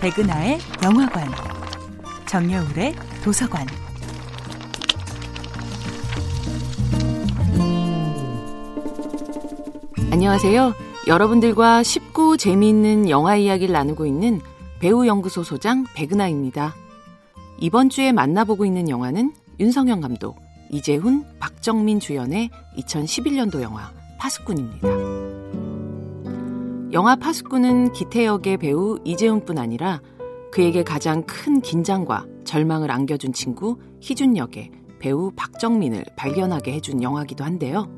백은하의 영화관, 정여울의 도서관. 안녕하세요. 여러분들과 쉽고 재미있는 영화 이야기를 나누고 있는 배우 연구소 소장 백은하입니다. 이번 주에 만나보고 있는 영화는 윤성현 감독, 이재훈, 박정민 주연의 2011년도 영화 파수꾼입니다. 영화 파수꾼은 기태 역의 배우 이재훈뿐 아니라 그에게 가장 큰 긴장과 절망을 안겨준 친구 희준 역의 배우 박정민을 발견하게 해준 영화기도 한데요.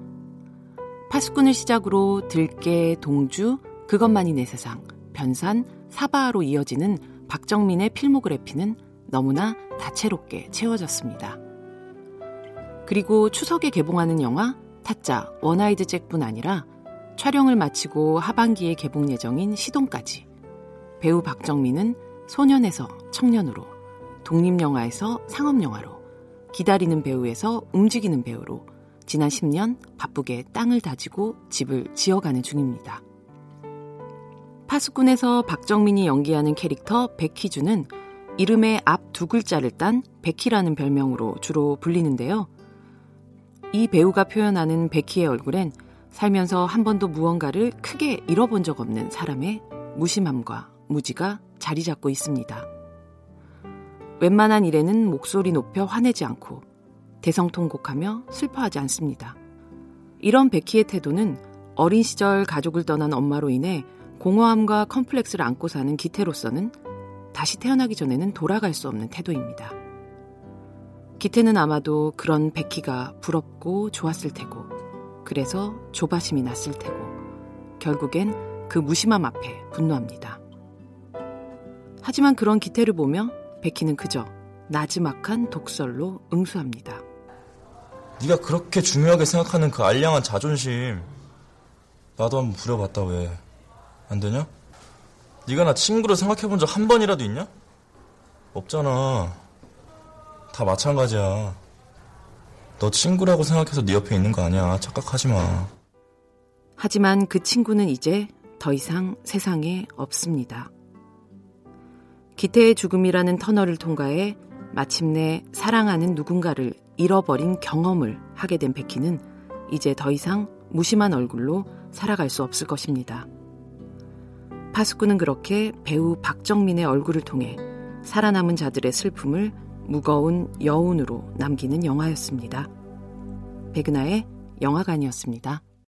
파수꾼을 시작으로 들깨, 동주, 그것만이 내 세상, 변산, 사바로 이어지는 박정민의 필모그래피는 너무나 다채롭게 채워졌습니다. 그리고 추석에 개봉하는 영화 타짜 One Eyed Jack뿐 아니라 촬영을 마치고 하반기에 개봉 예정인 시동까지 배우 박정민은 소년에서 청년으로 독립영화에서 상업영화로 기다리는 배우에서 움직이는 배우로 지난 10년 바쁘게 땅을 다지고 집을 지어가는 중입니다. 파수꾼에서 박정민이 연기하는 캐릭터 백희준은 이름의 앞 두 글자를 딴 백희라는 별명으로 주로 불리는데요. 이 배우가 표현하는 백희의 얼굴엔 살면서 한 번도 무언가를 크게 잃어본 적 없는 사람의 무심함과 무지가 자리 잡고 있습니다. 웬만한 일에는 목소리 높여 화내지 않고 대성통곡하며 슬퍼하지 않습니다. 이런 베키의 태도는 어린 시절 가족을 떠난 엄마로 인해 공허함과 컴플렉스를 안고 사는 기태로서는 다시 태어나기 전에는 돌아갈 수 없는 태도입니다. 기태는 아마도 그런 베키가 부럽고 좋았을 테고, 그래서 조바심이 났을 테고, 결국엔 그 무심함 앞에 분노합니다. 하지만 그런 기태를 보며 베키는 그저 나지막한 독설로 응수합니다. 네가 그렇게 중요하게 생각하는 그 알량한 자존심 나도 한번 부려봤다 왜 안 되냐? 네가 나 친구로 생각해본 적 한 번이라도 있냐? 없잖아. 다 마찬가지야. 너 친구라고 생각해서 네 옆에 있는 거 아니야. 착각하지 마. 하지만 그 친구는 이제 더 이상 세상에 없습니다. 기태의 죽음이라는 터널을 통과해 마침내 사랑하는 누군가를 잃어버린 경험을 하게 된 베키는 이제 더 이상 무심한 얼굴로 살아갈 수 없을 것입니다. 파수꾼은 그렇게 배우 박정민의 얼굴을 통해 살아남은 자들의 슬픔을 무거운 여운으로 남기는 영화였습니다. 백은하의 영화관이었습니다.